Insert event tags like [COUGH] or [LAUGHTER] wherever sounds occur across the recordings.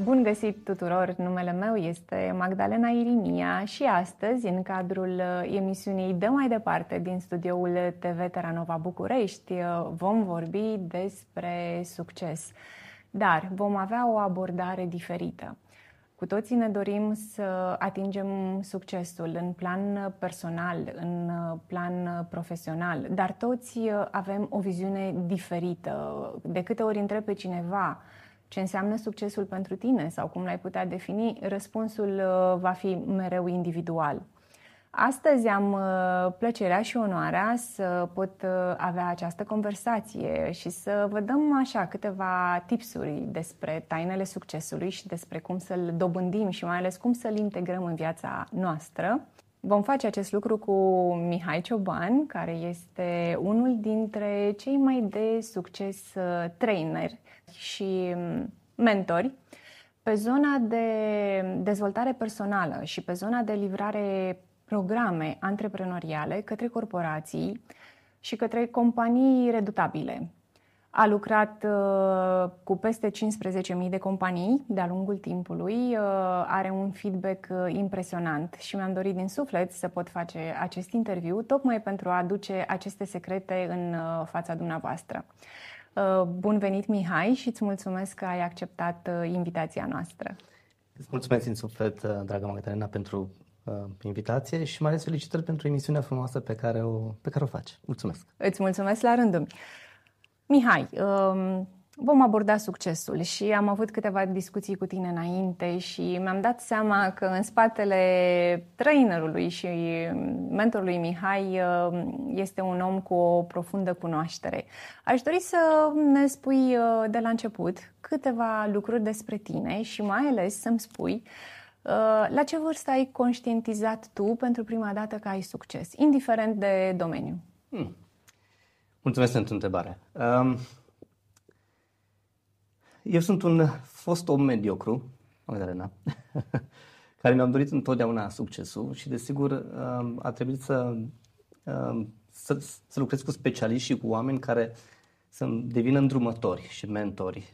Bun găsit tuturor! Numele meu este Magdalena Irimia și astăzi, în cadrul uh, emisiunii De mai departe din studioul TV Teranova București, uh, vom vorbi despre succes. Dar vom avea o abordare diferită. Cu toții ne dorim să atingem succesul în plan personal, în plan profesional, dar toți avem o viziune diferită. De câte ori întreb pe cineva ce înseamnă succesul pentru tine sau cum l-ai putea defini, răspunsul va fi mereu individual. Astăzi am uh, plăcerea și onoarea să pot uh, avea această conversație și să vă dăm așa câteva tipsuri despre tainele succesului și despre cum să-l dobândim și mai ales cum să-l integrăm în viața noastră. Vom face acest lucru cu Mihai Cioban, care este unul dintre cei mai de succes uh, trainer și um, mentori pe zona de dezvoltare personală și pe zona de livrare programe antreprenoriale către corporații și către companii redutabile. A lucrat uh, cu peste 15.000 de companii de-a lungul timpului, uh, are un feedback uh, impresionant și mi-am dorit din suflet să pot face acest interviu tocmai pentru a aduce aceste secrete în uh, fața dumneavoastră. Uh, bun venit, Mihai, și îți mulțumesc că ai acceptat uh, invitația noastră. Îți mulțumesc din suflet, uh, dragă Magdalena, pentru uh, invitație și mai ales felicitări pentru emisiunea frumoasă pe care o, pe care o faci. Mulțumesc! Îți mulțumesc la rândul Mihai, um, vom aborda succesul și am avut câteva discuții cu tine înainte și mi-am dat seama că în spatele trainerului și mentorului Mihai um, este un om cu o profundă cunoaștere. Aș dori să ne spui uh, de la început câteva lucruri despre tine și mai ales să-mi spui Uh, la ce vârstă ai conștientizat tu pentru prima dată că ai succes, indiferent de domeniu? Hmm. Mulțumesc pentru întrebare. Um, eu sunt un fost om mediocru, Magdalena, [LAUGHS] care mi-am dorit întotdeauna succesul și desigur um, a trebuit să, um, să, să lucrez cu specialiști și cu oameni care să devină îndrumători și mentori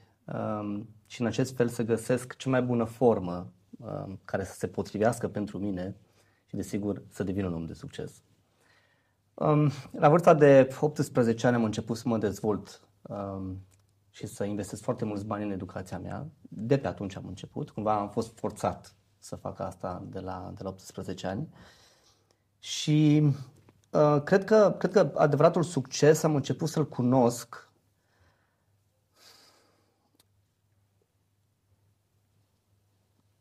și în acest fel să găsesc cea mai bună formă Um, care să se potrivească pentru mine și desigur să devin un om de succes. Um, la vârsta de 18 ani am început să mă dezvolt um, și să investesc foarte mulți bani în educația mea. De pe atunci am început, cumva am fost forțat să fac asta de la, de la 18 ani. Și uh, cred, că, cred că adevăratul succes am început să-l cunosc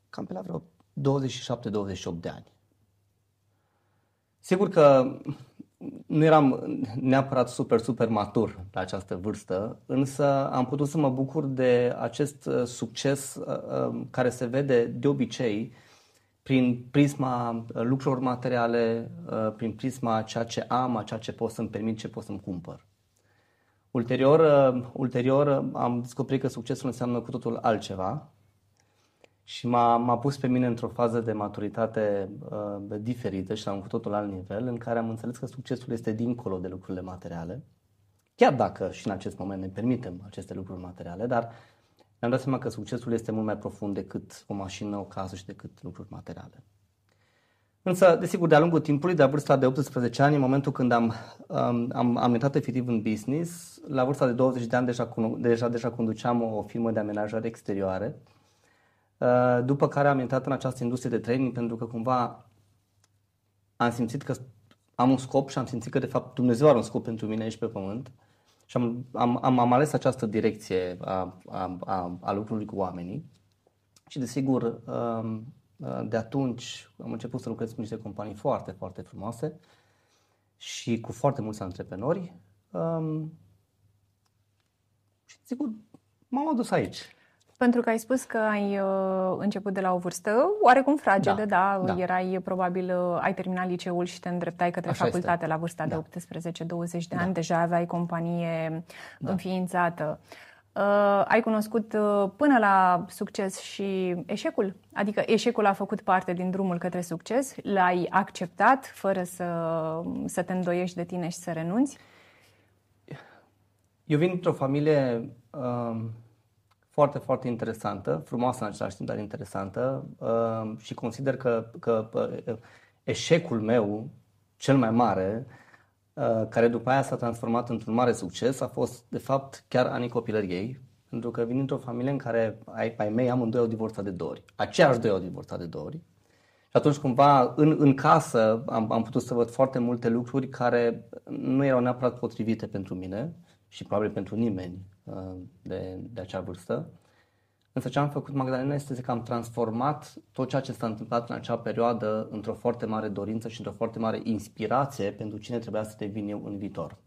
cam pe la vreo 27-28 de ani. Sigur că nu eram neapărat super, super matur la această vârstă, însă am putut să mă bucur de acest uh, succes uh, um, care se vede de obicei prin prisma uh, lucrurilor materiale, prin prisma ceea ce am, a ceea ce pot să-mi permit, ce pot să-mi cumpăr. Ulterior, ulterior am descoperit că succesul înseamnă cu totul altceva și m-a, m-a pus pe mine într-o fază de maturitate uh, diferită și la un cu totul alt nivel, în care am înțeles că succesul este dincolo de lucrurile materiale, chiar dacă și în acest moment ne permitem aceste lucruri materiale, dar mi-am dat seama că succesul este mult mai profund decât o mașină, o casă și decât lucruri materiale. Însă, desigur, de-a lungul timpului, de la vârsta de 18 ani, în momentul când am, um, am, am intrat efectiv în business, la vârsta de 20 de ani deja, deja, deja conduceam o firmă de amenajare exterioare, Uh, după care am intrat în această industrie de training pentru că cumva am simțit că am un scop și am simțit că de fapt Dumnezeu are un scop pentru mine aici pe pământ și am, am, am, am ales această direcție a, a, a, a lucrului cu oamenii și desigur um, uh, de atunci am început să lucrez cu niște companii foarte, foarte frumoase și cu foarte mulți antreprenori um, și sigur m-am adus aici. Pentru că ai spus că ai uh, început de la o vârstă oarecum fragedă, da, da, da. erai probabil, uh, ai terminat liceul și te îndreptai către Așa facultate este. la vârsta da. de 18-20 de da. ani, deja aveai companie da. înființată. Uh, ai cunoscut uh, până la succes și eșecul? Adică eșecul a făcut parte din drumul către succes? L-ai acceptat fără să, să te îndoiești de tine și să renunți? Eu vin într-o familie... Uh foarte, foarte interesantă, frumoasă în același timp, dar interesantă uh, și consider că, că uh, eșecul meu cel mai mare, uh, care după aia s-a transformat într-un mare succes, a fost, de fapt, chiar anii copilăriei, pentru că vin într-o familie în care ai, ai mei amândoi au divorțat de două ori. Aceiași doi au divorțat de două ori. Și atunci cumva în, în casă am, am putut să văd foarte multe lucruri care nu erau neapărat potrivite pentru mine și probabil pentru nimeni uh, de, de acea vârstă. Însă ce am făcut, Magdalena, este că am transformat tot ceea ce s-a întâmplat în acea perioadă într-o foarte mare dorință și într-o foarte mare inspirație pentru cine trebuia să devin eu în viitor.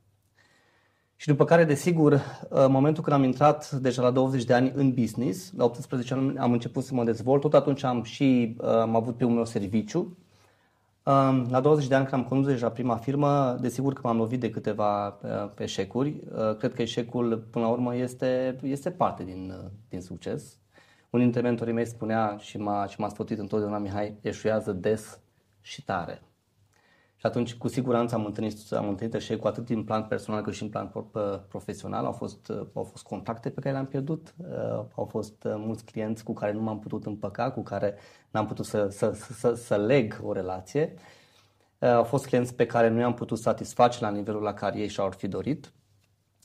Și după care, desigur, în momentul când am intrat deja la 20 de ani în business, la 18 ani am început să mă dezvolt, tot atunci am și am avut pe un meu serviciu. La 20 de ani când am condus deja prima firmă, desigur că m-am lovit de câteva eșecuri. Cred că eșecul, până la urmă, este, este parte din, din succes. Unul dintre mentorii mei spunea și m-a, și m-a sfătuit întotdeauna, Mihai, eșuează des și tare. Și atunci, cu siguranță, am întâlnit, am întâlnit eșecul atât din plan personal cât și în plan profesional. Au fost, au fost contacte pe care le-am pierdut, uh, au fost uh, mulți clienți cu care nu m-am putut împăca, cu care n-am putut să, să, să, să leg o relație. Uh, au fost clienți pe care nu i-am putut satisface la nivelul la care ei și-au fi dorit.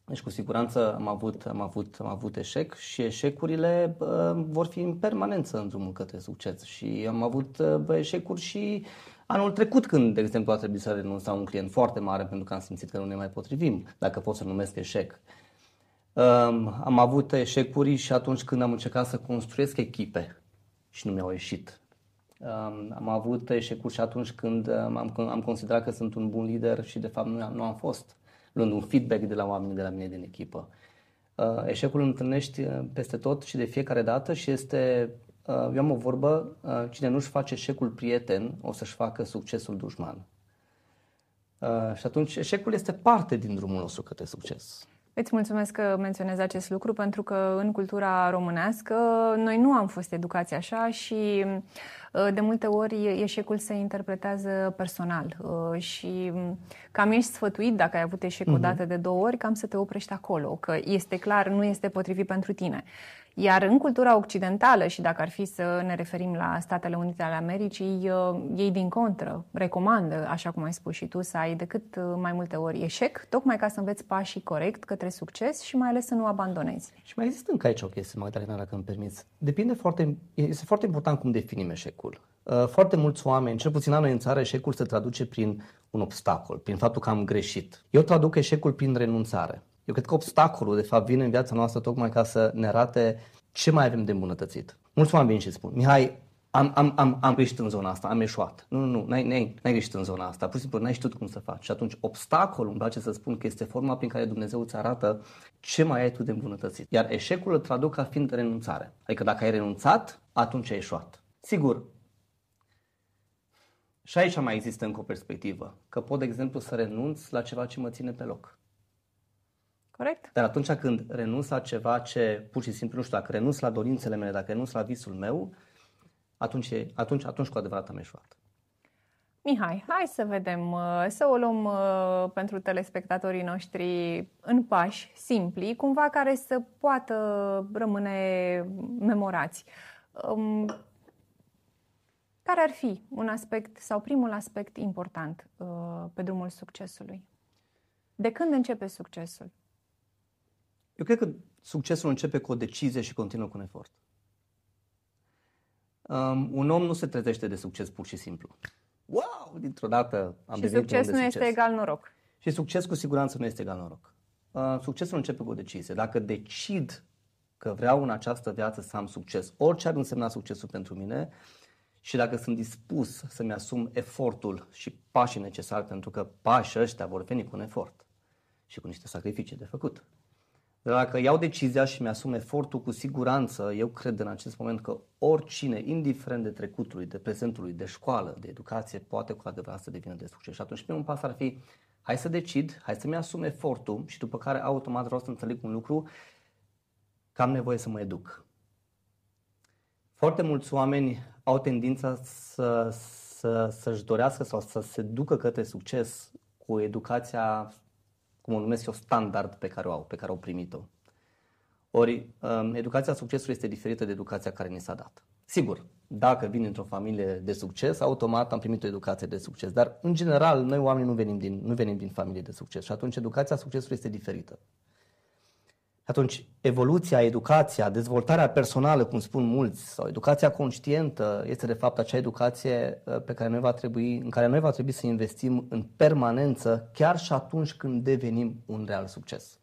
Deci cu siguranță am avut, am avut, am avut eșec și eșecurile uh, vor fi în permanență în drumul către succes. Și am avut uh, eșecuri și anul trecut când, de exemplu, a trebuit să renunț la un client foarte mare pentru că am simțit că nu ne mai potrivim, dacă pot să numesc eșec. Uh, am avut eșecuri și atunci când am încercat să construiesc echipe și nu mi-au ieșit. Um, am avut eșecuri și atunci când um, am, am considerat că sunt un bun lider și de fapt nu am, nu am fost luând un feedback de la oamenii de la mine din echipă. Uh, eșecul îl întâlnești uh, peste tot și de fiecare dată și este, uh, eu am o vorbă, cine nu-și face eșecul prieten, o să-și facă succesul dușman. Și atunci eșecul este parte din drumul nostru către succes. Îți mulțumesc că menționezi acest lucru pentru că în cultura românească noi nu am fost educați așa și uh, de multe ori eșecul se interpretează personal uh, și um, cam ești sfătuit dacă ai avut eșec uh-huh. o dată de două ori, cam să te oprești acolo, că este clar, nu este potrivit pentru tine. Iar în cultura occidentală, și dacă ar fi să ne referim la Statele Unite ale Americii, uh, ei din contră recomandă, așa cum ai spus și tu, să ai decât uh, mai multe ori eșec, tocmai ca să înveți pașii corect către succes și mai ales să nu abandonezi. Și mai există încă aici o chestie, Magdalena, dacă îmi permiți. Depinde foarte, este foarte important cum definim eșecul. Uh, foarte mulți oameni, cel puțin la noi în țară, eșecul se traduce prin un obstacol, prin faptul că am greșit. Eu traduc eșecul prin renunțare. Eu cred că obstacolul, de fapt, vine în viața noastră tocmai ca să ne arate ce mai avem de îmbunătățit. Mulți oameni vin și spun, Mihai, am, am, am, am greșit în zona asta, am eșuat. Nu, nu, nu, n-ai, n-ai, n-ai greșit în zona asta, pur și simplu n-ai știut cum să faci. Și atunci obstacolul, îmi place să spun că este forma prin care Dumnezeu îți arată ce mai ai tu de îmbunătățit. Iar eșecul îl traduc ca fiind renunțare. Adică dacă ai renunțat, atunci ai eșuat. Sigur, și aici mai există încă o perspectivă, că pot, de exemplu, să renunț la ceva ce mă ține pe loc. Corect. Dar atunci când renunț la ceva ce, pur și simplu, nu știu, dacă renunț la dorințele mele, dacă renunț la visul meu, atunci, atunci, atunci cu adevărat am eșuat. Mihai, hai să vedem, uh, să o luăm uh, pentru telespectatorii noștri în pași simpli, cumva care să poată rămâne memorați. Um, care ar fi un aspect sau primul aspect important uh, pe drumul succesului? De când începe succesul? Eu cred că succesul începe cu o decizie și continuă cu un efort. Um, un om nu se trezește de succes pur și simplu. Wow! Dintr-o dată am Și succes nu este egal noroc. Și succes cu siguranță nu este egal noroc. Uh, succesul începe cu o decizie. Dacă decid că vreau în această viață să am succes, orice ar însemna succesul pentru mine, și dacă sunt dispus să-mi asum efortul și pașii necesari, pentru că pașii ăștia vor veni cu un efort și cu niște sacrificii de făcut. Dacă iau decizia și mi-asum efortul cu siguranță, eu cred în acest moment că oricine, indiferent de trecutului, de prezentului, de școală, de educație, poate cu adevărat să devină de succes. Și atunci primul pas ar fi, hai să decid, hai să-mi asum efortul și după care automat vreau să înțeleg un lucru, că am nevoie să mă educ. Foarte mulți oameni au tendința să, să, să-și dorească sau să se ducă către succes cu educația cum o numesc eu, standard pe care o au, pe care au primit-o. Ori um, educația succesului este diferită de educația care ni s-a dat. Sigur, dacă vin într-o familie de succes, automat am primit o educație de succes. Dar, în general, noi oamenii nu venim din, nu venim din familie de succes și atunci educația succesului este diferită. Atunci, evoluția, educația, dezvoltarea personală, cum spun mulți, sau educația conștientă, este de fapt acea educație uh, pe care noi va trebui, în care noi va trebui să investim în permanență, chiar și atunci când devenim un real succes.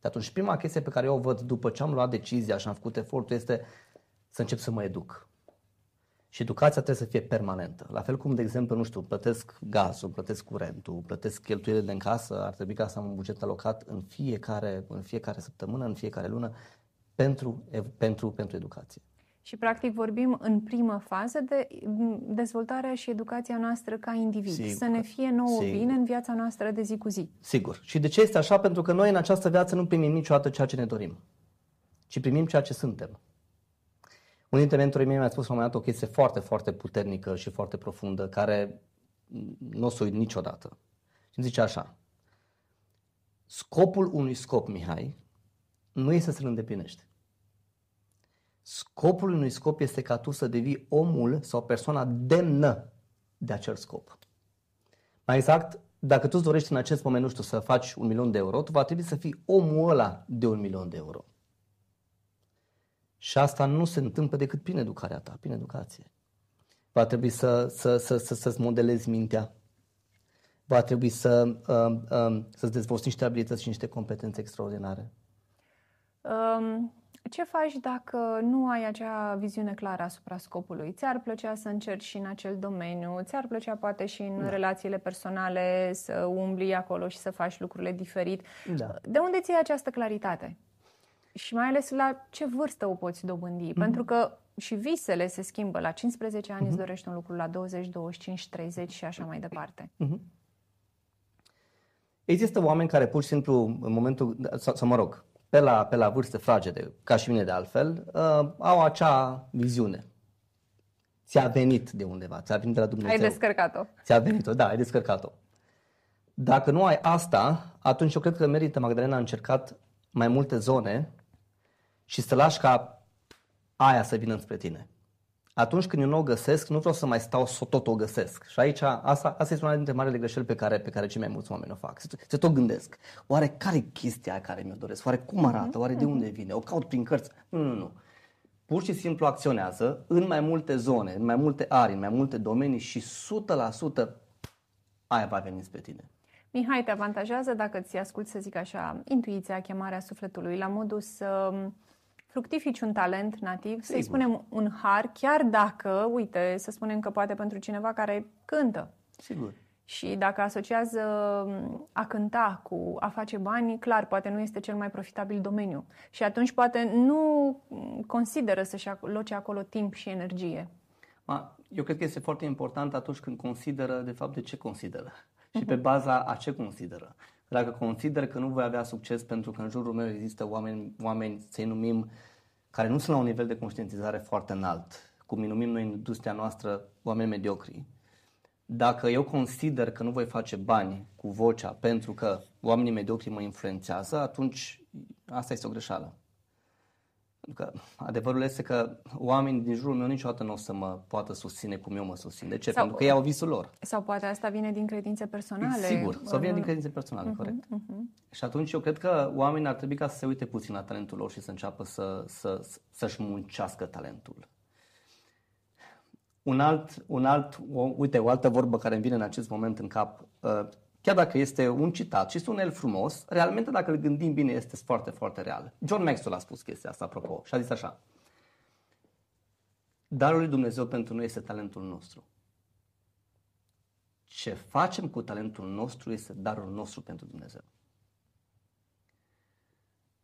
De atunci, prima chestie pe care eu o văd după ce am luat decizia și am făcut efortul este să încep să mă educ. Și educația trebuie să fie permanentă. La fel cum, de exemplu, nu știu, plătesc gazul, plătesc curentul, plătesc cheltuielile în casă, ar trebui ca să am un buget alocat în fiecare, în fiecare săptămână, în fiecare lună, pentru, pentru, pentru educație. Și, practic, vorbim în primă fază de dezvoltarea și educația noastră ca individ. Sigur. Să ne fie nouă Sigur. bine în viața noastră de zi cu zi. Sigur. Și de ce este așa? Pentru că noi în această viață nu primim niciodată ceea ce ne dorim, ci primim ceea ce suntem. Unul dintre mentorii mei mi-a spus la un moment dat o chestie foarte, foarte puternică și foarte profundă, care nu o să uit niciodată. Și îmi zice așa, scopul unui scop, Mihai, nu este să-l îndeplinești. Scopul unui scop este ca tu să devii omul sau persoana demnă de acel scop. Mai exact, dacă tu îți dorești în acest moment, nu știu, să faci un milion de euro, tu va trebui să fii omul ăla de un milion de euro. Și asta nu se întâmplă decât prin educarea ta, prin educație. Va trebui să, să, să, să, să-ți modelezi mintea. Va trebui să, uh, uh, să-ți dezvolți niște abilități și niște competențe extraordinare. Um, ce faci dacă nu ai acea viziune clară asupra scopului? Ți-ar plăcea să încerci și în acel domeniu? Ți-ar plăcea poate și în da. relațiile personale să umbli acolo și să faci lucrurile diferit? Da. De unde ți această claritate? Și mai ales la ce vârstă o poți dobândi? Mm-hmm. Pentru că și visele se schimbă. La 15 ani mm-hmm. îți dorești un lucru, la 20, 25, 30 și așa mai departe. Mm-hmm. Există oameni care pur și simplu în momentul, sau, sau mă rog, pe la, pe la vârste fragede, ca și mine de altfel, uh, au acea viziune. Ți-a venit de undeva, ți-a venit de la Dumnezeu. Ai descărcat-o. Ți-a venit-o, da, ai descărcat-o. Dacă nu ai asta, atunci eu cred că merită Magdalena a încercat mai multe zone și să lași ca aia să vină spre tine. Atunci când eu nu o găsesc, nu vreau să mai stau să tot o găsesc. Și aici, asta, asta este una dintre marile greșeli pe care, pe care cei mai mulți oameni o fac. Se, se tot gândesc. Oare care e chestia care mi-o doresc? Oare cum arată? Oare de unde vine? O caut prin cărți? Nu, nu, nu. Pur și simplu acționează în mai multe zone, în mai multe arii, în mai multe domenii și 100% aia va veni spre tine. Mihai, te avantajează dacă ți ascult, să zic așa, intuiția, chemarea sufletului, la modul să fructifici un talent nativ, Sigur. să-i spunem un har, chiar dacă, uite, să spunem că poate pentru cineva care cântă. Sigur. Și dacă asociază a cânta cu a face bani, clar, poate nu este cel mai profitabil domeniu. Și atunci poate nu consideră să-și aloce acolo timp și energie. Eu cred că este foarte important atunci când consideră, de fapt, de ce consideră și pe baza a ce consideră. Dacă consider că nu voi avea succes pentru că în jurul meu există oameni, oameni să-i numim, care nu sunt la un nivel de conștientizare foarte înalt, cum îi numim noi în industria noastră oameni mediocri, dacă eu consider că nu voi face bani cu vocea pentru că oamenii mediocri mă influențează, atunci asta este o greșeală. Pentru că adevărul este că oamenii din jurul meu niciodată nu o să mă poată susține cum eu mă susțin. De ce? Sau, Pentru că ei au visul lor. Sau poate asta vine din credințe personale. Sigur, sau vine din credințe personale, uh-huh, corect. Uh-huh. Și atunci eu cred că oamenii ar trebui ca să se uite puțin la talentul lor și să înceapă să, să, să-și muncească talentul. Un alt, un alt o, uite, o altă vorbă care îmi vine în acest moment în cap. Uh, chiar dacă este un citat și sună el frumos, realmente dacă îl gândim bine este foarte, foarte real. John Maxwell a spus chestia asta, apropo, și a zis așa. Darul lui Dumnezeu pentru noi este talentul nostru. Ce facem cu talentul nostru este darul nostru pentru Dumnezeu.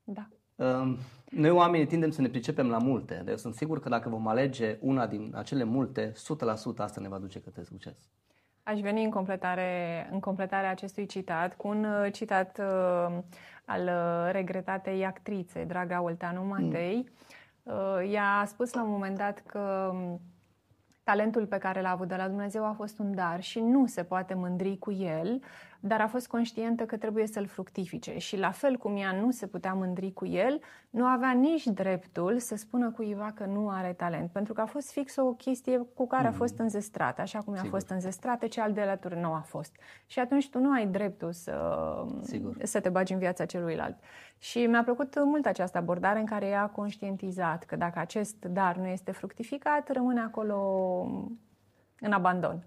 Da. Ehm, noi oamenii tindem să ne pricepem la multe, dar eu sunt sigur că dacă vom alege una din acele multe, 100% asta ne va duce către succes. Aș veni în completare, în completarea acestui citat cu un uh, citat uh, al uh, regretatei actrițe, Draga Olteanu Matei. Mm. Uh, ea a spus la un moment dat că um, talentul pe care l-a avut de la Dumnezeu a fost un dar și nu se poate mândri cu el dar a fost conștientă că trebuie să-l fructifice și la fel cum ea nu se putea mândri cu el, nu avea nici dreptul să spună cuiva că nu are talent, pentru că a fost fix o chestie cu care a fost mm. înzestrată, așa cum Sigur. a fost înzestrată, ce al de alături nu a fost. Și atunci tu nu ai dreptul să, Sigur. să te bagi în viața celuilalt. Și mi-a plăcut mult această abordare în care ea a conștientizat că dacă acest dar nu este fructificat, rămâne acolo în abandon.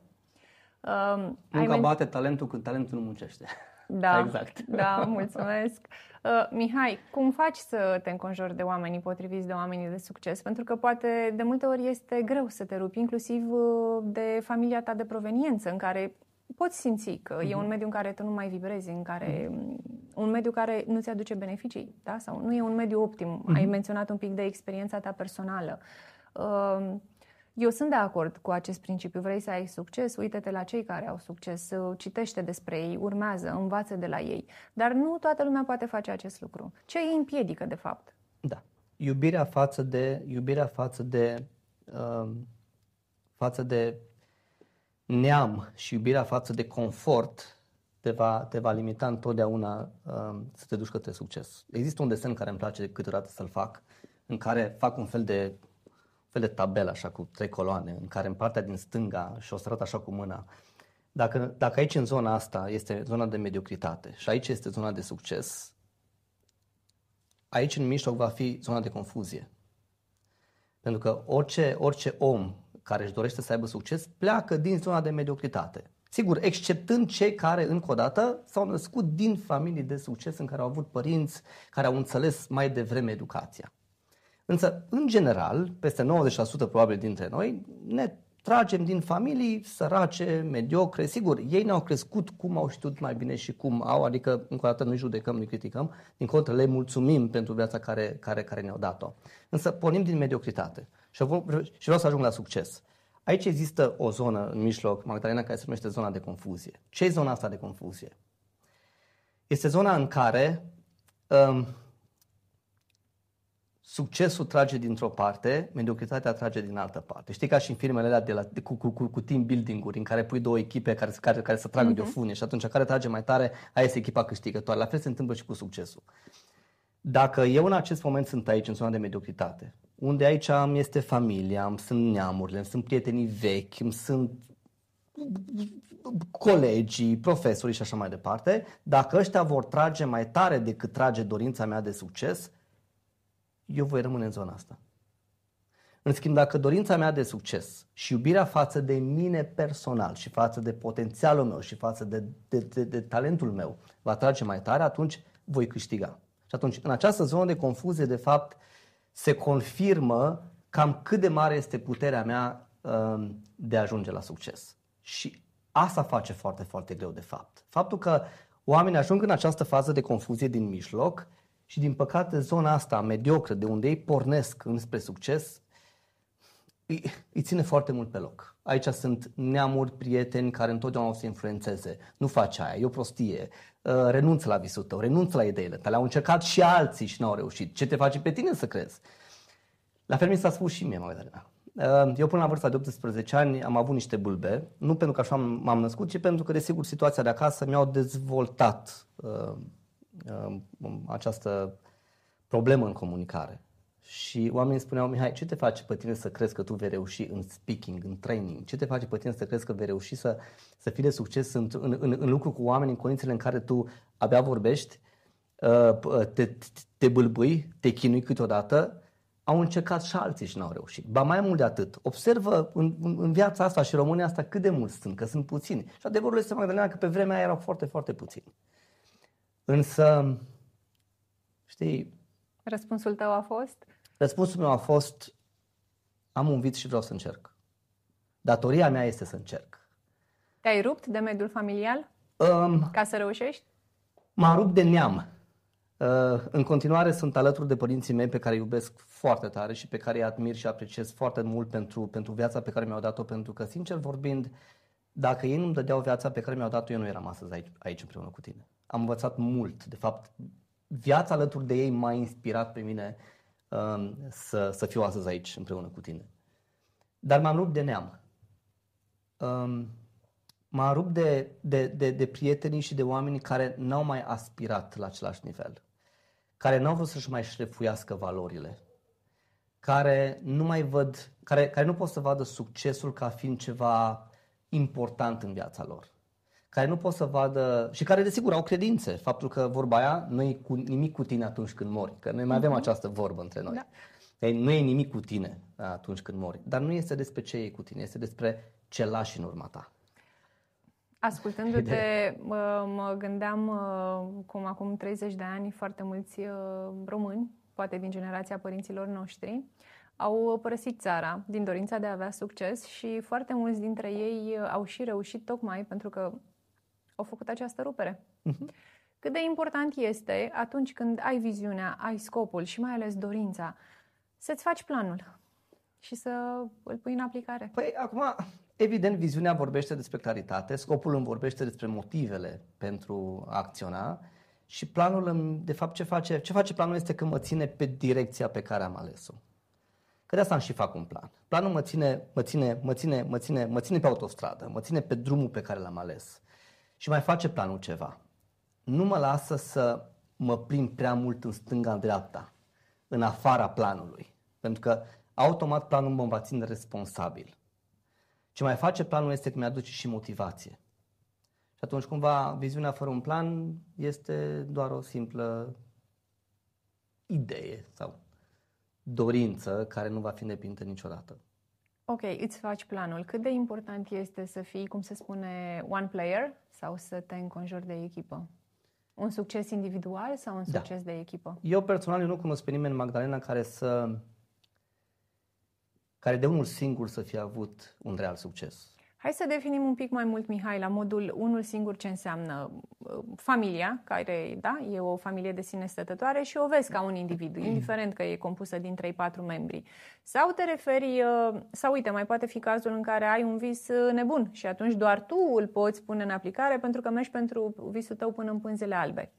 Uh, Munca men- bate talentul când talentul nu muncește. [LAUGHS] Da, exact. da, mulțumesc. Uh, Mihai, cum faci să te înconjori de oamenii potriviți, de oamenii de succes? Pentru că poate de multe ori este greu să te rupi, inclusiv uh, de familia ta de proveniență, în care poți simți că uh-huh. e mhm. un mediu în care tu nu mai vibrezi, în care uh-huh. un mediu care nu ți aduce beneficii, da? Sau nu e un mediu optim. Uh-huh. Ai menționat un pic de experiența ta personală. Uh, eu sunt de acord cu acest principiu. Vrei să ai succes? Uită-te la cei care au succes, citește despre ei, urmează, învață de la ei. Dar nu toată lumea poate face acest lucru. Ce îi împiedică, de fapt? Da. Iubirea față de, iubirea față de, uh, față de neam și iubirea față de confort te va, te va limita întotdeauna uh, să te duci către succes. Există un desen care îmi place câteodată să-l fac, în care fac un fel de fel de tabelă așa cu trei coloane, în care în partea din stânga și o să așa cu mâna. Dacă, dacă aici în zona asta este zona de mediocritate și aici este zona de succes, aici în mijloc va fi zona de confuzie. Pentru că orice, orice om care își dorește să aibă succes pleacă din zona de mediocritate. Sigur, exceptând cei care, încă o dată, s-au născut din familii de succes în care au avut părinți care au înțeles mai devreme educația. Însă, în general, peste 90% probabil dintre noi ne tragem din familii sărace, mediocre. Sigur, ei ne-au crescut cum au știut mai bine și cum au, adică, încă o dată, nu judecăm, nu criticăm, din contră le mulțumim pentru viața care, care, care ne-au dat-o. Însă pornim din mediocritate și vreau să ajung la succes. Aici există o zonă în mijloc, Magdalena, care se numește zona de confuzie. Ce e zona asta de confuzie? Este zona în care um, succesul trage dintr-o parte, mediocritatea trage din altă parte. Știi ca și în filmele alea de la, de, cu, cu, cu, cu team building-uri în care pui două echipe care, care, care să tragă uh-huh. de o mhm. funie și atunci care trage mai tare, aia este echipa câștigătoare. La fel se întâmplă și cu succesul. Dacă eu în acest moment sunt aici, în zona de mediocritate, unde aici am este familia, îmi sunt neamurile, îmi sunt prietenii vechi, îmi sunt colegii, profesorii și așa mai departe, dacă ăștia vor trage mai tare decât trage dorința mea de succes, eu voi rămâne în zona asta. În schimb, dacă dorința mea de succes și iubirea față de mine personal și față de potențialul meu și față de, de, de, de talentul meu va trage mai tare, atunci voi câștiga. Și atunci, în această zonă de confuzie, de fapt, se confirmă cam cât de mare este puterea mea um, de a ajunge la succes. Și asta face foarte, foarte greu, de fapt. Faptul că oamenii ajung în această fază de confuzie din mijloc și din păcate zona asta mediocră de unde ei pornesc înspre succes îi, îi ține foarte mult pe loc. Aici sunt neamuri, prieteni care întotdeauna o să influențeze. Nu faci aia, e o prostie, uh, renunță la visul tău, renunță la ideile tale. Au încercat și alții și n-au reușit. Ce te face pe tine să crezi? La fel mi s-a spus și mie, Magdalena. Uh, eu până la vârsta de 18 ani am avut niște bulbe, nu pentru că așa m-am născut, ci pentru că, desigur, situația de acasă mi-au dezvoltat uh, uh, această problemă în comunicare. Și oamenii spuneau, Mihai, ce te face pe tine să crezi că tu vei reuși în speaking, în training? Ce te face pe tine să crezi că vei reuși să, să fii de succes în, în, în, în lucru cu oameni în condițiile în care tu abia vorbești, uh, te, te, te bâlbâi, te chinui câteodată? Au încercat și alții și n-au reușit. Ba mai mult de atât, observă în, în, în viața asta și România asta cât de mulți sunt, că sunt puțini. Și adevărul este, Magdalena, că pe vremea aia erau foarte, foarte puțini. Însă, știi... Răspunsul tău a fost? Răspunsul meu a fost, am un vis și vreau să încerc. Datoria mea este să încerc. Te-ai rupt de mediul familial? Um, ca să reușești? M-am rupt de neam. Uh, în continuare sunt alături de părinții mei pe care îi iubesc foarte tare și pe care îi admir și apreciez foarte mult pentru, pentru viața pe care mi-au dat-o, pentru că, sincer vorbind, dacă ei nu-mi dădeau viața pe care mi-au dat-o, eu nu eram astăzi aici, aici împreună cu tine. Am învățat mult. De fapt, viața alături de ei m-a inspirat pe mine um, să, să fiu astăzi aici împreună cu tine. Dar m-am rupt de neam. Um, m-a rupt de, de, de, de prietenii și de oamenii care n-au mai aspirat la același nivel, care n-au vrut să-și mai șlefuiască valorile, care nu mai văd, care, care nu pot să vadă succesul ca fiind ceva important în viața lor care nu pot să vadă și care desigur au credințe. Faptul că vorba aia nu e cu, nimic cu tine atunci când mori, că noi mai avem uh-huh. această vorbă între noi. Da. Deci, nu e nimic cu tine atunci când mori, dar nu este despre ce e cu tine, este despre ce lași în urma ta. Ascultându-te, [LAUGHS] mă, mă gândeam cum acum 30 de ani foarte mulți români, poate din generația părinților noștri, au părăsit țara din dorința de a avea succes și foarte mulți dintre ei au și reușit tocmai pentru că au făcut această rupere. Uh-huh. Cât de important este atunci când ai viziunea, ai scopul și mai ales dorința să-ți faci planul și să îl pui în aplicare. Păi, acum, evident, viziunea vorbește despre claritate, scopul îmi vorbește despre motivele pentru a acționa și planul, de fapt, ce face, ce face planul este că mă ține pe direcția pe care am ales-o. Că de asta am și fac un plan. Planul mă ține, mă ține, mă ține, mă ține, mă ține pe autostradă, mă ține pe drumul pe care l-am ales. Și mai face planul ceva. Nu mă lasă să mă plimb prea mult în stânga, în dreapta, în afara planului. Pentru că automat planul mă va ține responsabil. Ce mai face planul este că mi-aduce și motivație. Și atunci cumva viziunea fără un plan este doar o simplă idee sau dorință care nu va fi îndeplinită niciodată. Ok, îți faci planul. Cât de important este să fii, cum se spune, one player sau să te înconjori de echipă? Un succes individual sau un da. succes da. de echipă? Eu personal nu cunosc pe nimeni Magdalena care să care de unul singur să fie avut un real succes. Hai să definim un pic mai mult, Mihai, la modul unul singur ce înseamnă uh, familia, care da, e o familie de sine stătătoare și o vezi ca un individ, indiferent că e compusă din 3-4 membri. Sau te referi, uh, sau uite, mai poate fi cazul în care ai un vis uh, nebun și atunci doar tu îl poți pune în aplicare pentru că mergi pentru visul tău până în pânzele albe.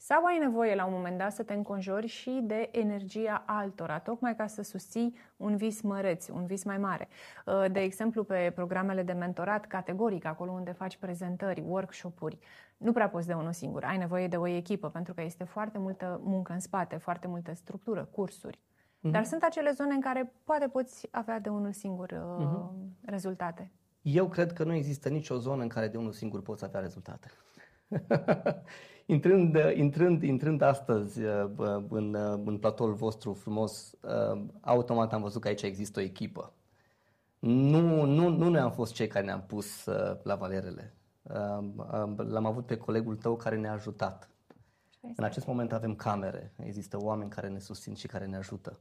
Sau ai nevoie la un moment dat să te înconjori și de energia altora, tocmai ca să susții un vis măreț, un vis mai mare. Uh, de exemplu, pe programele de mentorat categoric, acolo unde faci prezentări, workshop-uri, nu prea poți de unul singur. Ai nevoie de o echipă, pentru că este foarte multă muncă în spate, foarte multă structură, cursuri. Mm-hmm. Dar sunt acele zone în care poate poți avea de unul singur uh, mm-hmm. rezultate. Eu cred că nu există nicio zonă în care de unul singur poți avea rezultate. [LAUGHS] intrând, intrând, intrând astăzi uh, în, uh, în platoul vostru frumos, uh, automat am văzut că aici există o echipă. Nu, nu, nu noi am fost cei care ne-am pus la valerele. L-am avut pe colegul tău care ne-a ajutat. În acest moment avem camere, există oameni care ne susțin și care ne ajută.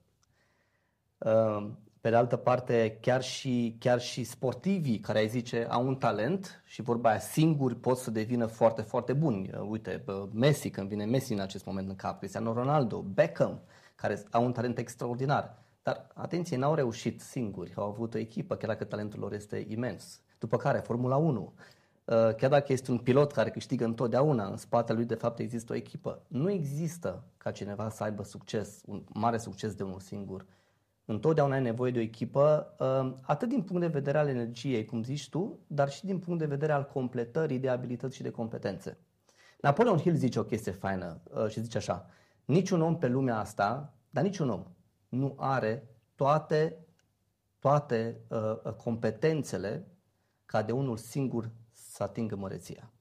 Pe de altă parte, chiar și, chiar și sportivii care ai zice au un talent și vorba aia singuri pot să devină foarte, foarte buni. Uh, uite, Messi, când vine Messi în acest moment în cap, Cristiano Ronaldo, Beckham, care au un talent extraordinar. Dar, atenție, n-au reușit singuri, au avut o echipă, chiar dacă talentul lor este imens. După care, Formula 1, uh, chiar dacă este un pilot care câștigă întotdeauna, în spatele lui de fapt există o echipă. Nu există ca cineva să aibă succes, un mare succes de unul singur întotdeauna ai nevoie de o echipă, uh, atât din punct de vedere al energiei, cum zici tu, dar și din punct de vedere al completării de abilități și de competențe. Napoleon Hill zice o chestie faină uh, și zice așa, niciun om pe lumea asta, dar niciun om, nu are toate, toate uh, competențele ca de unul singur să atingă măreția.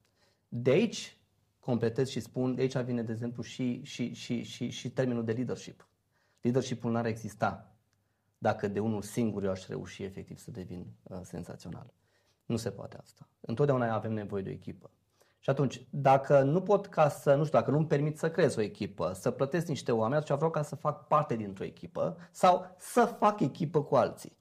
De aici completez și spun, de aici vine, de exemplu, și, și, și, și, și termenul de leadership. Leadership-ul n-ar exista dacă de unul singur eu aș reuși efectiv să devin uh, senzațional. Nu se poate asta. Întotdeauna avem nevoie de o echipă. Și atunci, dacă nu pot ca să, nu știu, dacă nu-mi permit să creez o echipă, să plătesc niște oameni, atunci vreau ca să fac parte dintr-o echipă sau să fac echipă cu alții.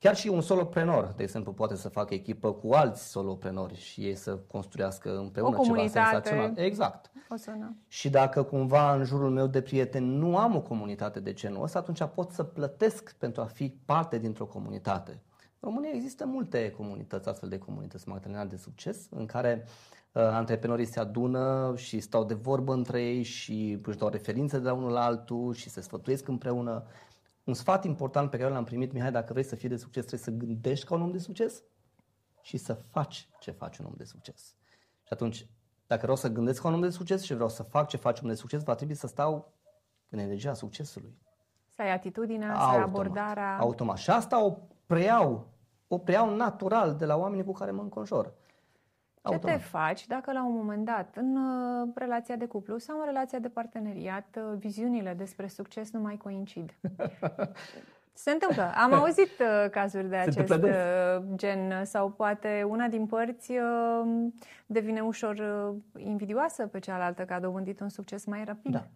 Chiar și un soloprenor, de exemplu, poate să facă echipă cu alți soloprenori și ei să construiască împreună o ceva senzațional. Exact. O sună. Și dacă cumva în jurul meu de prieteni nu am o comunitate de genul ăsta, atunci pot să plătesc pentru a fi parte dintr-o comunitate. În România există multe comunități, astfel de comunități maternale de succes, în care uh, antreprenorii se adună și stau de vorbă între ei și își dau referințe de la unul la altul și se sfătuiesc împreună un sfat important pe care l-am primit, Mihai, dacă vrei să fii de succes, trebuie să gândești ca un om de succes. și să faci ce face un om de succes. Și atunci, dacă vreau să gândesc ca un om de succes și vreau să fac ce face un om de succes, va trebui să stau în energia succesului. Să ai atitudinea, automat, să ai abordarea. Automat. Și asta o preiau, o preiau natural de la oamenii cu care mă înconjor. Ce te faci dacă la un moment dat, în uh, relația de cuplu sau în relația de parteneriat, uh, viziunile despre succes nu mai coincid? [LAUGHS] Se întâmplă. Am auzit uh, cazuri de acest uh, gen sau poate una din părți uh, devine ușor uh, invidioasă pe cealaltă că a dobândit un succes mai rapid. Da.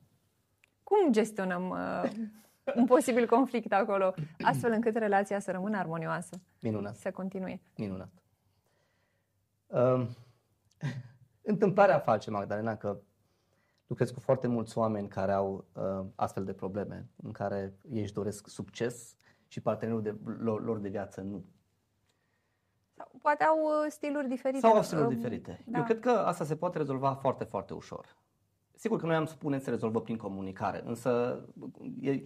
Cum gestionăm uh, [LAUGHS] un posibil conflict acolo, astfel încât relația să rămână armonioasă? Minunat. Să continue. Minunat. Uh, [LAUGHS] întâmplarea face, Magdalena, că lucrez cu foarte mulți oameni care au uh, astfel de probleme, în care ei își doresc succes și partenerul de, lor, lor de viață nu. Sau poate au uh, stiluri diferite. Sau au stiluri uh, diferite. Da. Eu cred că asta se poate rezolva foarte, foarte ușor. Sigur că noi am spune se rezolvă prin comunicare, însă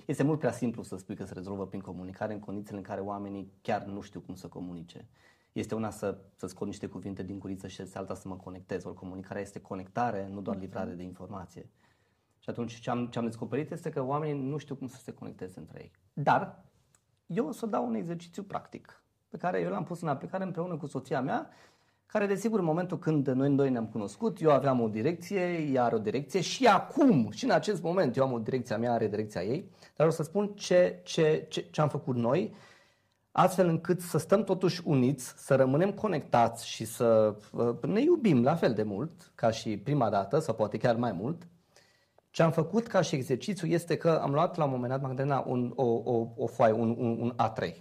este mult prea simplu să spui că se rezolvă prin comunicare în condițiile în care oamenii chiar nu știu cum să comunice. Este una să, să scot niște cuvinte din curiță și este alta să mă conectez. Ori comunicarea este conectare, nu doar livrare de informație. Și atunci ce am, ce am descoperit este că oamenii nu știu cum să se conecteze între ei. Dar eu o să dau un exercițiu practic pe care eu l-am pus în aplicare împreună cu soția mea, care desigur în momentul când noi doi ne-am cunoscut, eu aveam o direcție, ea are o direcție și acum, și în acest moment, eu am o direcție a mea, are direcția ei, dar o să spun ce, ce, ce, ce am făcut noi astfel încât să stăm totuși uniți, să rămânem conectați și să uh, ne iubim la fel de mult ca și prima dată, sau poate chiar mai mult. Ce am făcut ca și exercițiu este că am luat la un moment dat, Magdalena, un, o, o, o foaie, un, un, un A3.